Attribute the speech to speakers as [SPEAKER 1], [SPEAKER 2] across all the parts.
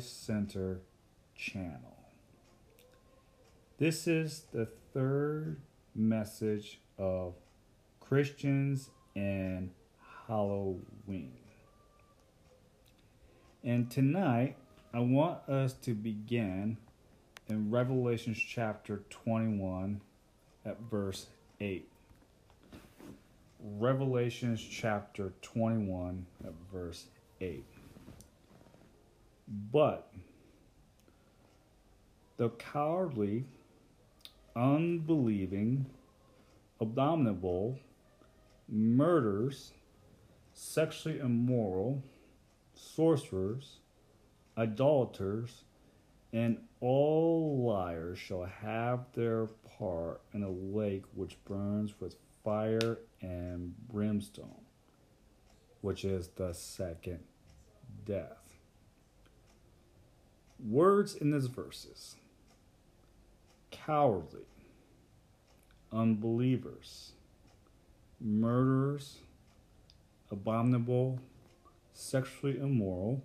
[SPEAKER 1] Center channel. This is the third message of Christians and Halloween. And tonight, I want us to begin in Revelation chapter 21 at verse 8. Revelations chapter 21 at verse 8. But the cowardly, unbelieving, abominable, murderers, sexually immoral, sorcerers, idolaters, and all liars shall have their part in a lake which burns with fire and brimstone, which is the second death. Words in these verses cowardly, unbelievers, murderers, abominable, sexually immoral,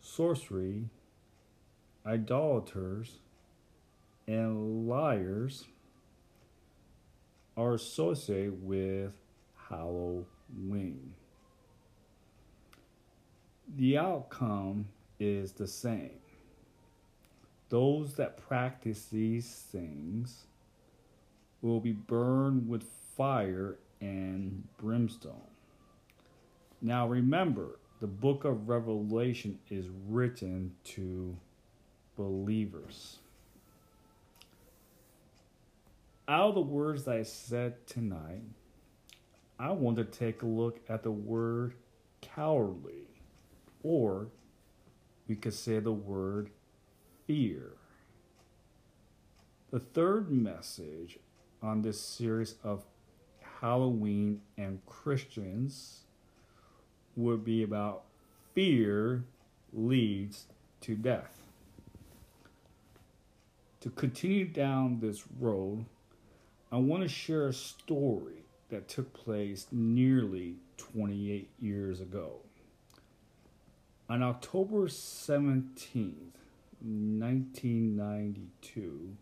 [SPEAKER 1] sorcery, idolaters, and liars are associated with Halloween. The outcome is the same. Those that practice these things will be burned with fire and brimstone. Now remember, the book of Revelation is written to believers. Out of the words that I said tonight, I want to take a look at the word cowardly, or we could say the word fear. The third message on this series of Halloween and Christians would be about fear leads to death. To continue down this road, I want to share a story that took place nearly 28 years ago. On October 17th, 1992,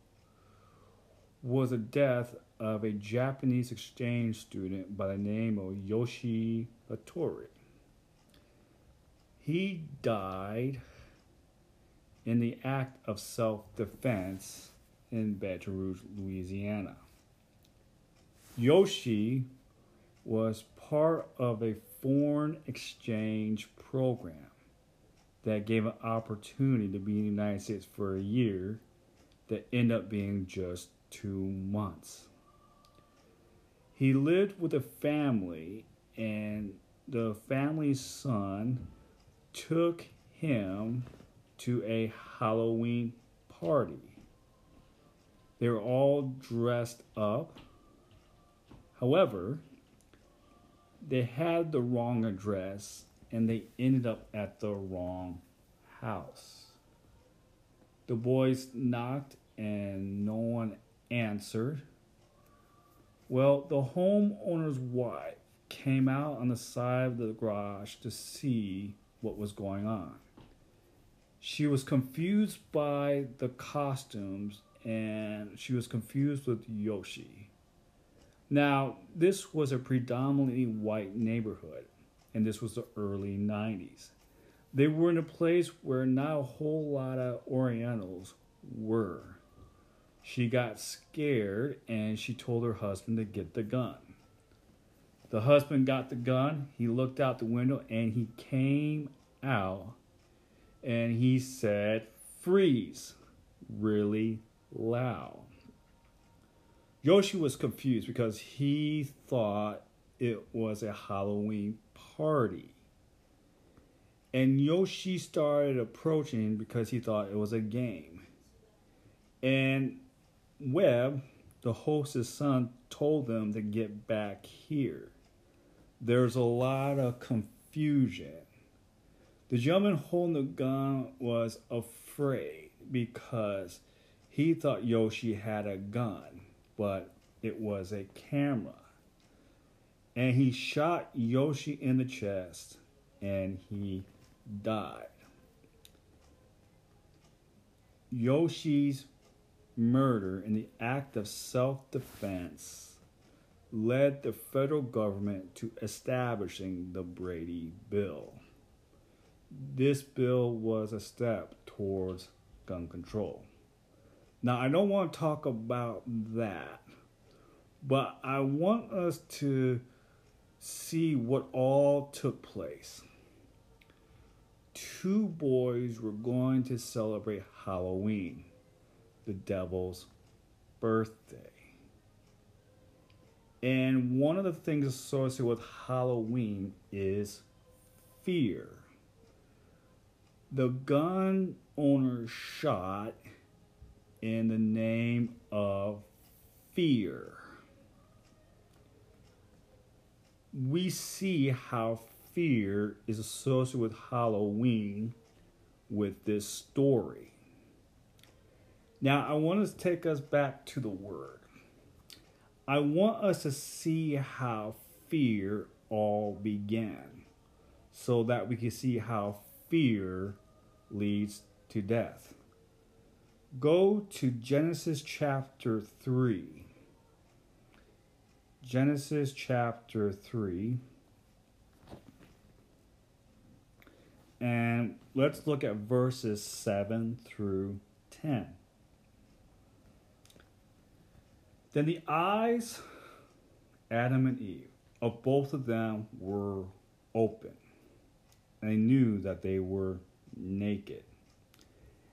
[SPEAKER 1] was the death of a Japanese exchange student by the name of Yoshi Hattori. He died in the act of self defense in Baton Rouge, Louisiana. Yoshi was part of a foreign exchange program that gave an opportunity to be in the United States for a year that ended up being just two months. He lived with a family, and the family's son took him to a Halloween party. They were all dressed up. However, they had the wrong address and they ended up at the wrong house. The boys knocked and no one answered. Well, the homeowner's wife came out on the side of the garage to see what was going on. She was confused by the costumes and she was confused with Yoshi. Now, this was a predominantly white neighborhood, and this was the early 90s. They were in a place where not a whole lot of Orientals were. She got scared and she told her husband to get the gun. The husband got the gun, he looked out the window, and he came out and he said, Freeze, really loud. Yoshi was confused because he thought it was a Halloween party. And Yoshi started approaching because he thought it was a game. And Webb, the host's son, told them to get back here. There's a lot of confusion. The gentleman holding the gun was afraid because he thought Yoshi had a gun, but it was a camera. And he shot Yoshi in the chest and he died. Yoshi's murder in the act of self defense led the federal government to establishing the Brady Bill. This bill was a step towards gun control. Now, I don't want to talk about that, but I want us to see what all took place. Two boys were going to celebrate Halloween, the devil's birthday. And one of the things associated with Halloween is fear. The gun owner shot in the name of fear. We see how fear is associated with Halloween with this story. Now, I want to take us back to the word. I want us to see how fear all began so that we can see how fear leads to death. Go to Genesis chapter 3. Genesis chapter 3. And let's look at verses 7 through 10. Then the eyes, Adam and Eve, of both of them were open. And they knew that they were naked.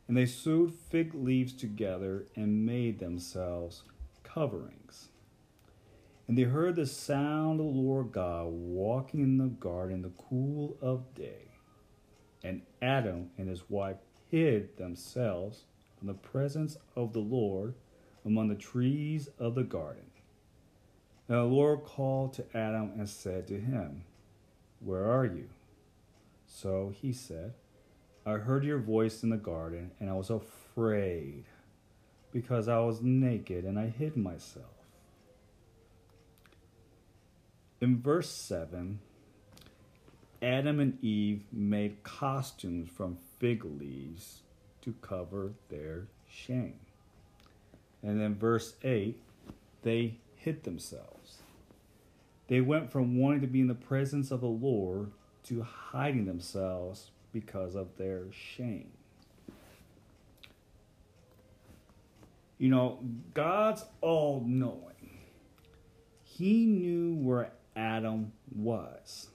[SPEAKER 1] And they sewed fig leaves together and made themselves coverings. And they heard the sound of the Lord God walking in the garden in the cool of day. And Adam and his wife hid themselves from the presence of the Lord among the trees of the garden. And the Lord called to Adam and said to him, Where are you? So he said, I heard your voice in the garden, and I was afraid because I was naked and I hid myself. In verse 7, Adam and Eve made costumes from fig leaves to cover their shame. And then verse 8, they hid themselves. They went from wanting to be in the presence of the Lord to hiding themselves because of their shame. You know, God's all knowing. He knew where Adam was.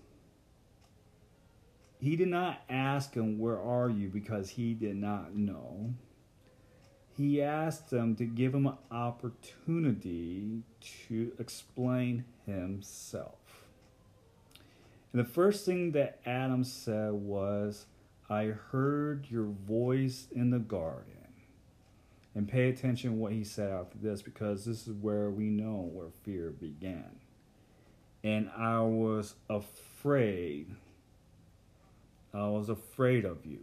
[SPEAKER 1] He did not ask him, Where are you? because he did not know he asked them to give him an opportunity to explain himself. And the first thing that Adam said was, I heard your voice in the garden. And pay attention what he said after this because this is where we know where fear began. And I was afraid. I was afraid of you.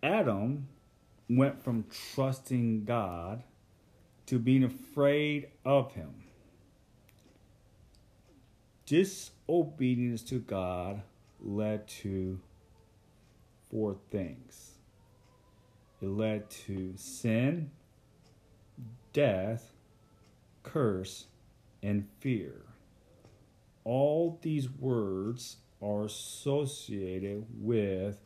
[SPEAKER 1] Adam went from trusting God to being afraid of Him. Disobedience to God led to four things it led to sin, death, curse, and fear. All these words are associated with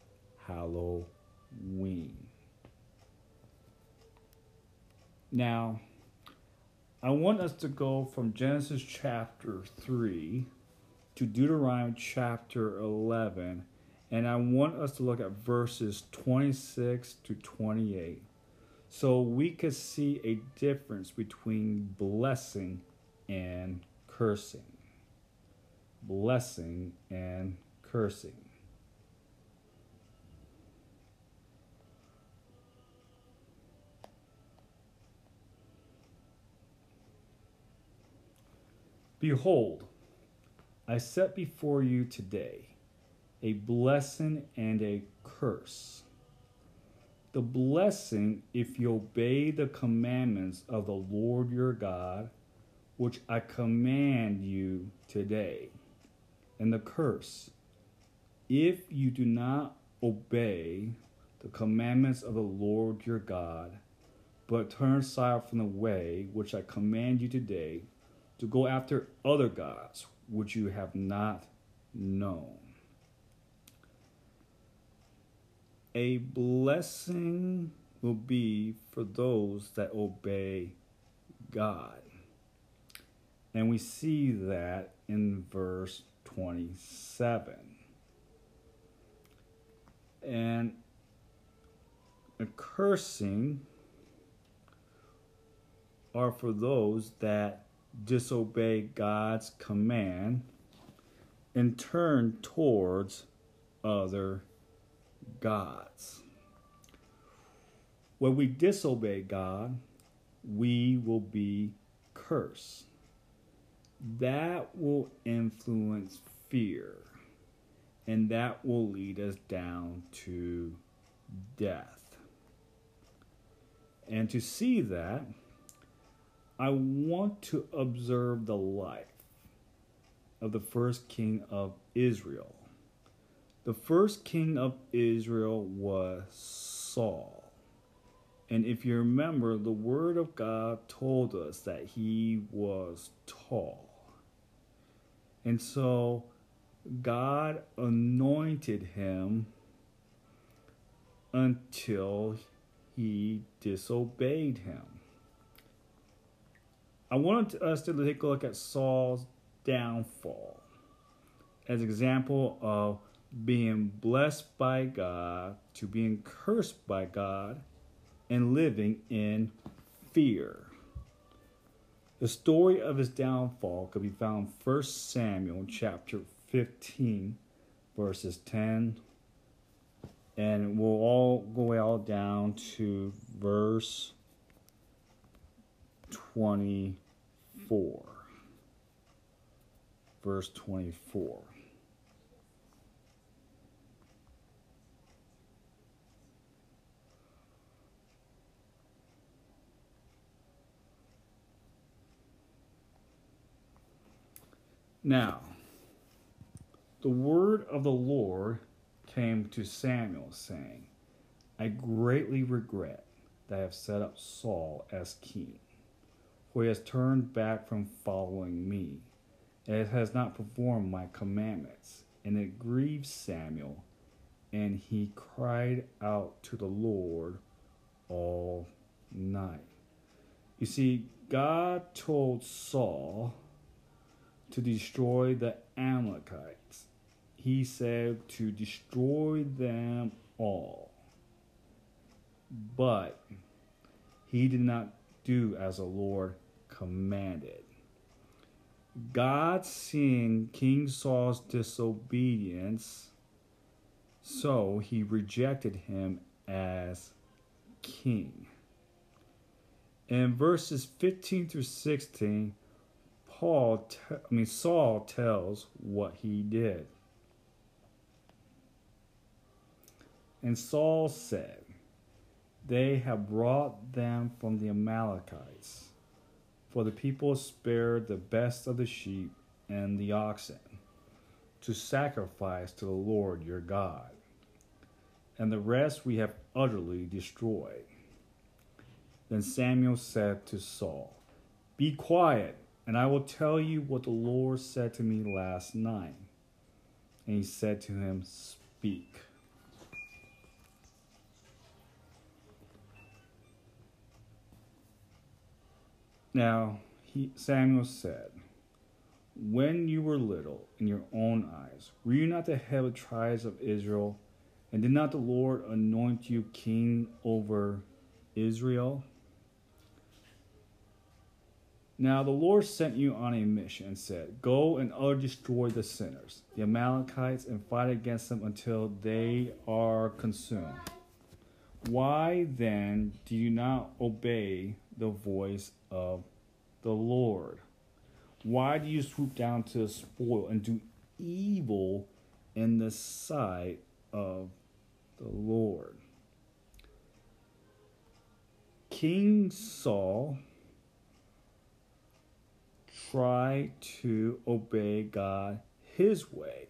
[SPEAKER 1] Halloween. Now, I want us to go from Genesis chapter 3 to Deuteronomy chapter 11, and I want us to look at verses 26 to 28 so we could see a difference between blessing and cursing. Blessing and cursing. Behold, I set before you today a blessing and a curse. The blessing, if you obey the commandments of the Lord your God, which I command you today. and the curse. If you do not obey the commandments of the Lord your God, but turn aside from the way which I command you today to go after other gods which you have not known. A blessing will be for those that obey God. And we see that in verse 27. And a cursing are for those that disobey God's command and turn towards other gods. When we disobey God, we will be cursed. That will influence fear, and that will lead us down to death. And to see that, I want to observe the life of the first king of Israel. The first king of Israel was Saul. And if you remember, the Word of God told us that he was tall. And so God anointed him until he disobeyed him. I wanted us to take a look at Saul's downfall as example of being blessed by God to being cursed by God and living in fear. The story of his downfall could be found 1 Samuel chapter 15 verses 10 and we'll all go all down to verse 24 verse 24 Now, the word of the Lord came to Samuel, saying, I greatly regret that I have set up Saul as king, for he has turned back from following me, and has not performed my commandments. And it grieved Samuel, and he cried out to the Lord all night. You see, God told Saul to destroy the Amalekites. He said to destroy them all. But he did not do as the Lord commanded. God, seeing King Saul's disobedience, so he rejected him as king. In verses 15 through 16, Paul, I mean Saul tells what he did. And Saul said, They have brought them from the Amalekites, for the people spared the best of the sheep and the oxen to sacrifice to the Lord your God, and the rest we have utterly destroyed. Then Samuel said to Saul, Be quiet and I will tell you what the Lord said to me last night. And he said to him, Speak. Now he, Samuel said, When you were little in your own eyes, were you not the head of the tribes of Israel? And did not the Lord anoint you king over Israel? Now the Lord sent you on a mission and said, Go and utterly destroy the sinners, the Amalekites, and fight against them until they are consumed. Why then do you not obey the voice of the Lord? Why do you swoop down to spoil and do evil in the sight of the Lord? King Saul try to obey God his way,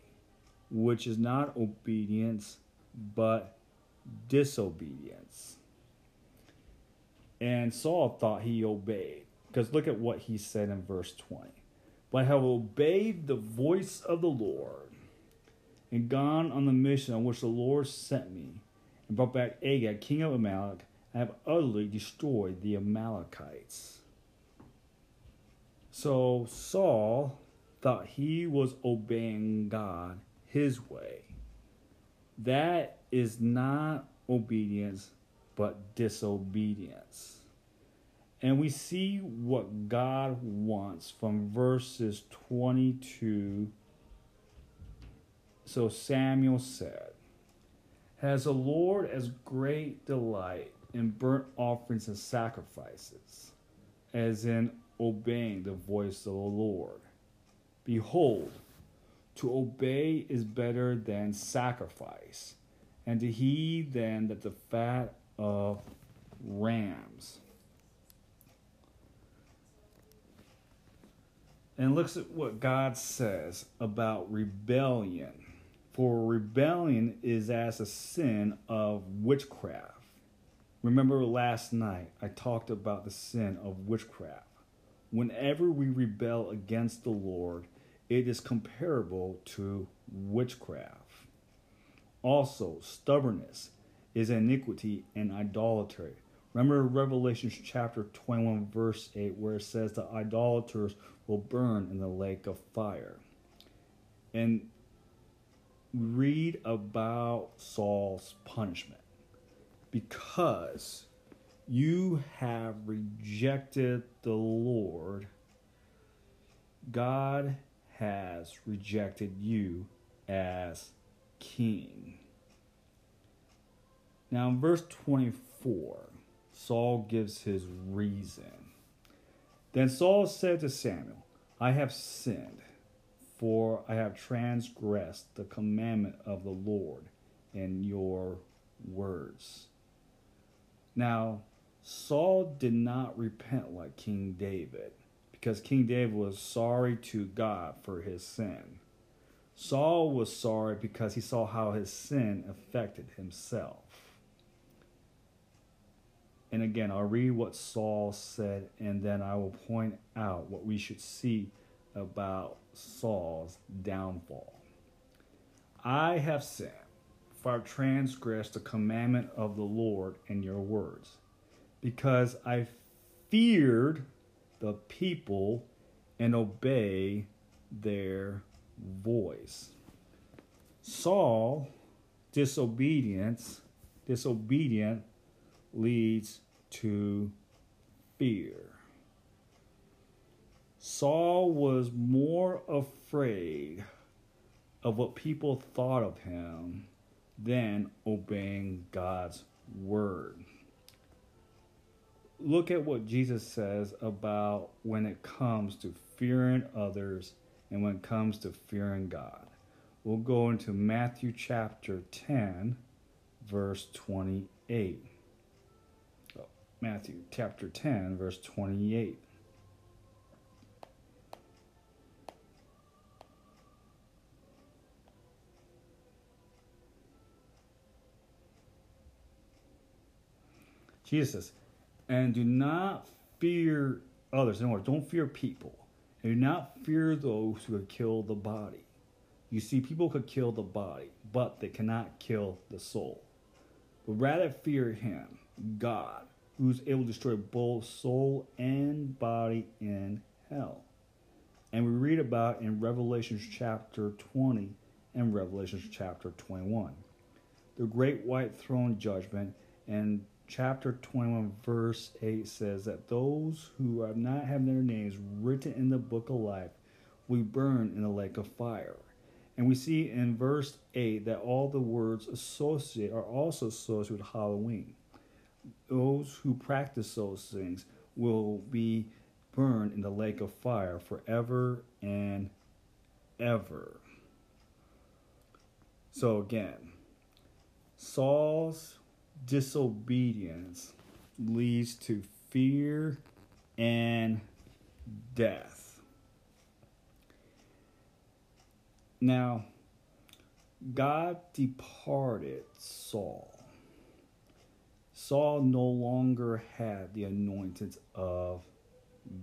[SPEAKER 1] which is not obedience, but disobedience. And Saul thought he obeyed. Because look at what he said in verse 20. But I have obeyed the voice of the Lord and gone on the mission on which the Lord sent me and brought back Agag, king of Amalek. I have utterly destroyed the Amalekites. So Saul thought he was obeying God his way. That is not obedience, but disobedience. And we see what God wants from verses 22. So Samuel said, Has the Lord as great delight in burnt offerings and sacrifices as in obeying the voice of the Lord? Behold, to obey is better than sacrifice, and to heed than that the fat of rams. And looks at what God says about rebellion. For rebellion is as a sin of witchcraft. Remember last night I talked about the sin of witchcraft. Whenever we rebel against the Lord, it is comparable to witchcraft. Also, stubbornness is iniquity and idolatry. Remember Revelation chapter 21, verse 8, where it says the idolaters will burn in the lake of fire. And read about Saul's punishment because you have rejected the Lord. God has rejected you as king. Now, in verse 24, Saul gives his reason. Then Saul said to Samuel, I have sinned, for I have transgressed the commandment of the Lord in your words. Now, Saul did not repent like King David because King David was sorry to God for his sin. Saul was sorry because he saw how his sin affected himself. And again, I'll read what Saul said, and then I will point out what we should see about Saul's downfall. I have sinned, for I transgressed the commandment of the Lord in your words, because I feared the people and obey their voice. Saul, disobedience, disobedient leads to fear. Saul was more afraid of what people thought of him than obeying God's word look at what Jesus says about when it comes to fearing others and when it comes to fearing God. We'll go into Matthew chapter 10, verse 28. Oh, Matthew chapter 10, verse 28. Jesus and do not fear others. In other words, don't fear people. And do not fear those who could kill the body. You see, people could kill the body, but they cannot kill the soul. But rather fear him, God, who's able to destroy both soul and body in hell. And we read about in Revelation chapter 20 and Revelation chapter 21. The great white throne judgment and chapter 21, verse 8 says that those who have not had their names written in the book of life we burn in the lake of fire. And we see in verse 8 that all the words associated are also associated with Halloween. Those who practice those things will be burned in the lake of fire forever and ever. So again, Saul's disobedience leads to fear and death. Now, God departed Saul. Saul no longer had the anointing of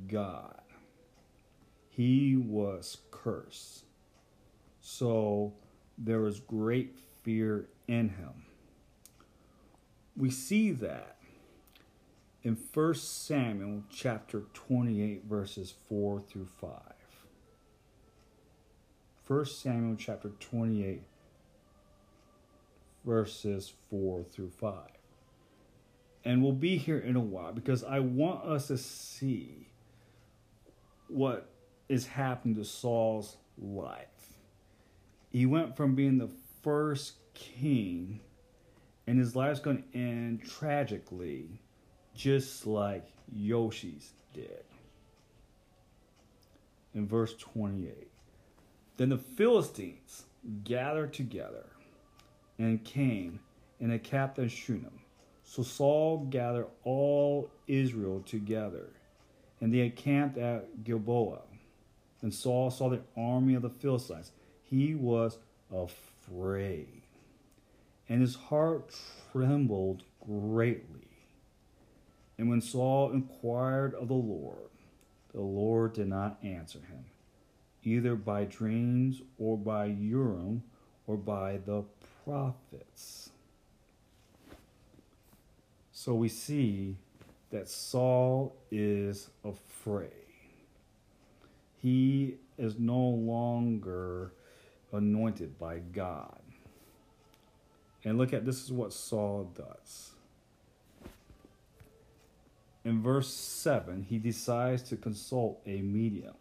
[SPEAKER 1] God. He was cursed. So there was great fear in him. We see that in 1 Samuel chapter 28 verses 4 through 5. 1 Samuel chapter 28 verses 4 through 5. And we'll be here in a while because I want us to see what is happening to Saul's life. He went from being the first king, and his life's going to end tragically, just like Yoshi's did. In verse 28. Then the Philistines gathered together and came and encamped captain Shunem. So Saul gathered all Israel together, and they encamped at Gilboa. And Saul saw the army of the Philistines. He was afraid, and his heart trembled greatly. And when Saul inquired of the Lord, the Lord did not answer him either by dreams or by Urim or by the prophets. So we see that Saul is afraid. He is no longer anointed by God. And look at this is what Saul does. In verse 7, he decides to consult a medium.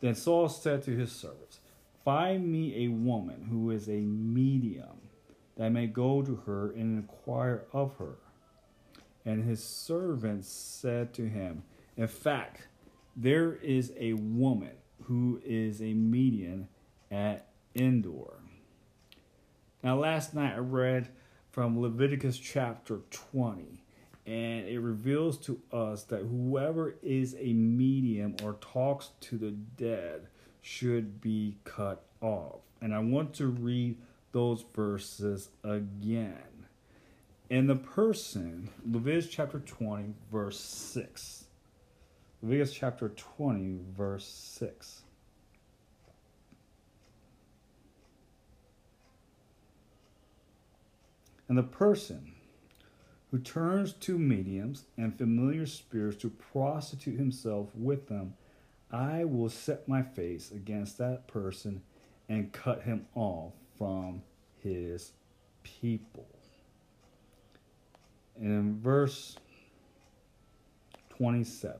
[SPEAKER 1] Then Saul said to his servants, Find me a woman who is a medium, that I may go to her and inquire of her. And his servants said to him, In fact, there is a woman who is a medium at Endor. Now, last night I read from Leviticus chapter 20 and it reveals to us that whoever is a medium or talks to the dead should be cut off. And I want to read those verses again. And the person, Leviticus chapter 20, verse 6. Leviticus chapter 20, verse 6. And the person who turns to mediums and familiar spirits to prostitute himself with them, I will set my face against that person and cut him off from his people. And in verse 27,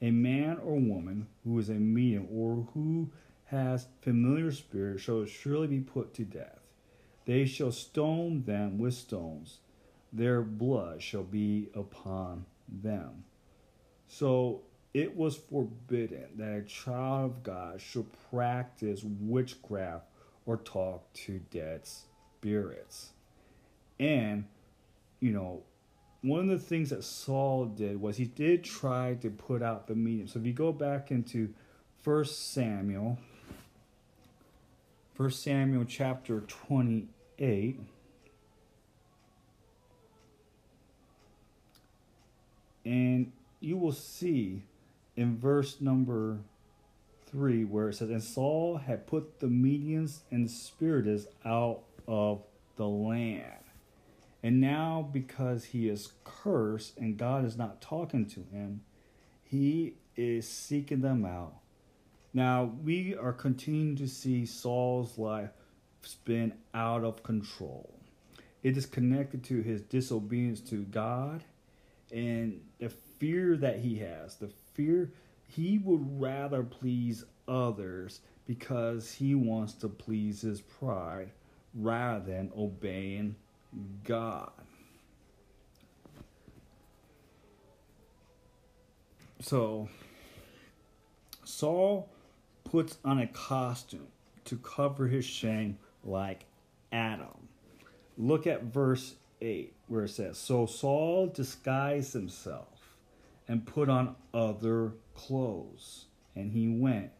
[SPEAKER 1] a man or woman who is a medium or who has familiar spirit shall surely be put to death. They shall stone them with stones, their blood shall be upon them. So it was forbidden that a child of God should practice witchcraft or talk to dead spirits. And, you know, one of the things that Saul did was he did try to put out the medium. So if you go back into First Samuel, First Samuel chapter 28. And you will see in verse number 3 where it says, And Saul had put the mediums and spiritists out of the land. And now, because he is cursed and God is not talking to him, he is seeking them out. Now, we are continuing to see Saul's life spin out of control. It is connected to his disobedience to God and the fear that he has. The fear he would rather please others because he wants to please his pride rather than obeying God. So, Saul puts on a costume to cover his shame like Adam. Look at verse 8 where it says, So Saul disguised himself and put on other clothes, and he went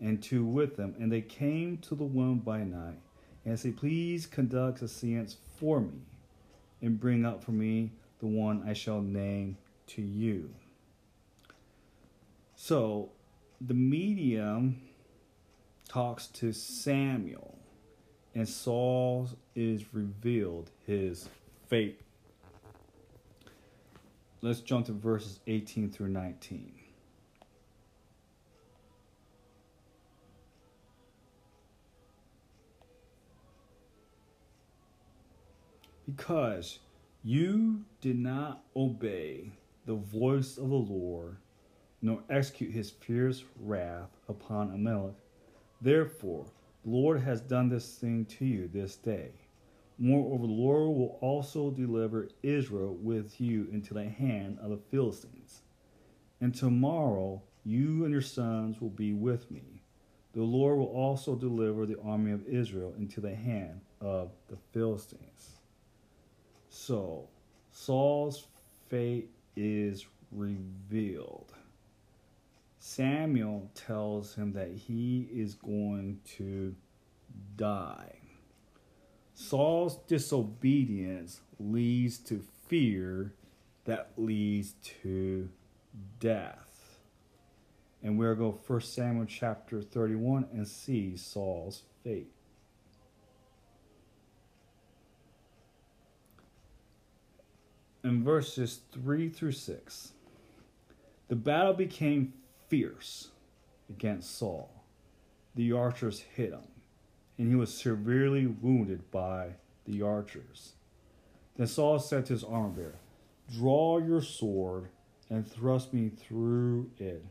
[SPEAKER 1] and two with them. And they came to the woman by night and said, Please conduct a seance for me and bring up for me the one I shall name to you. So the medium talks to Samuel, and Saul is revealed his fate. Let's jump to verses 18 through 19. Because you did not obey the voice of the Lord, nor execute his fierce wrath upon Amalek. Therefore, the Lord has done this thing to you this day. Moreover, the Lord will also deliver Israel with you into the hand of the Philistines. And tomorrow you and your sons will be with me. The Lord will also deliver the army of Israel into the hand of the Philistines. So, Saul's fate is revealed. Samuel tells him that he is going to die. Saul's disobedience leads to fear that leads to death. And we'll go 1 Samuel chapter 31 and see Saul's fate. In verses 3 through 6, the battle became fierce against Saul. The archers hit him, and he was severely wounded by the archers. Then Saul said to his armor bearer, Draw your sword and thrust me through it,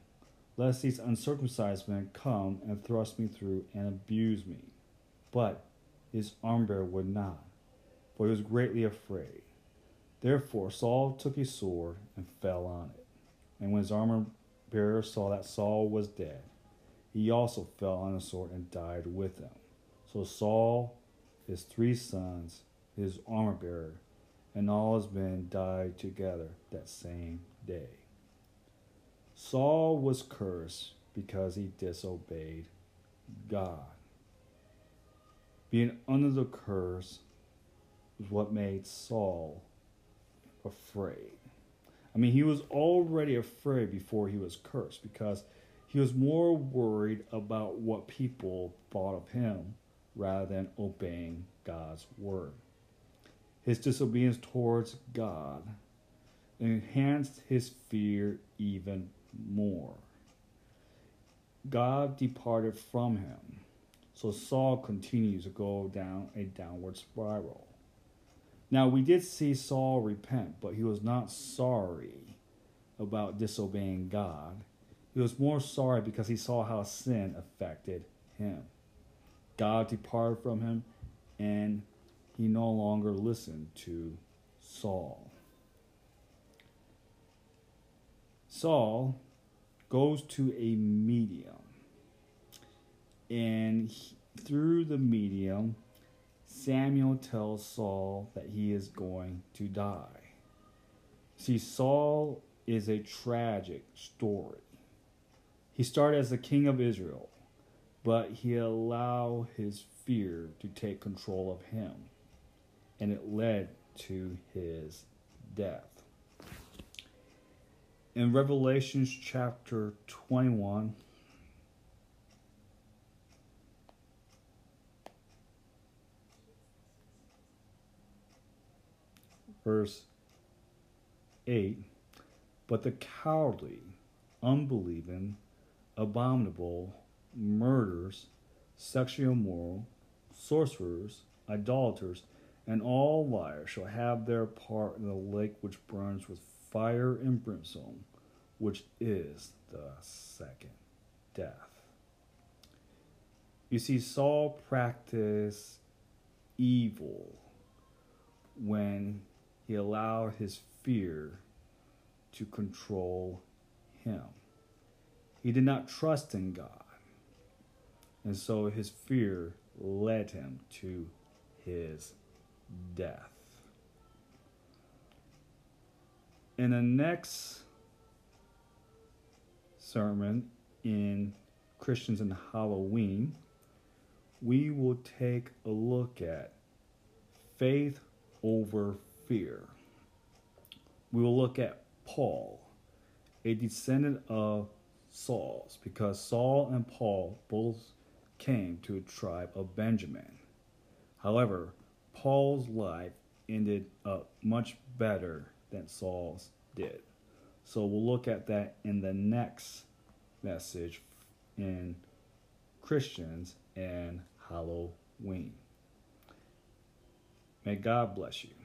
[SPEAKER 1] lest these uncircumcised men come and thrust me through and abuse me. But his armor bearer would not, for he was greatly afraid. Therefore Saul took his sword and fell on it. And when his armor bearer saw that Saul was dead, he also fell on the sword and died with him. So Saul, his three sons, his armor bearer, and all his men died together that same day. Saul was cursed because he disobeyed God. Being under the curse was what made Saul afraid. I mean, he was already afraid before he was cursed because he was more worried about what people thought of him rather than obeying God's word. His disobedience towards God enhanced his fear even more. God departed from him, so Saul continues to go down a downward spiral. Now, we did see Saul repent, but he was not sorry about disobeying God. He was more sorry because he saw how sin affected him. God departed from him, and he no longer listened to Saul. Saul goes to a medium, and he, through the medium, Samuel tells Saul that he is going to die. See, Saul is a tragic story. He started as the king of Israel, but he allowed his fear to take control of him, and it led to his death. In Revelations chapter 21, verse 8 But the cowardly, unbelieving, abominable, murderers, sexually immoral, sorcerers, idolaters, and all liars shall have their part in the lake which burns with fire and brimstone, which is the second death. You see, Saul practiced evil when he allowed his fear to control him. He did not trust in God. And so his fear led him to his death. In the next sermon in Christians and Halloween, we will take a look at faith over fear. We will look at Paul, a descendant of Saul's, because Saul and Paul both came to a tribe of Benjamin. However, Paul's life ended up much better than Saul's did. So we'll look at that in the next message in Christians and Halloween. May God bless you.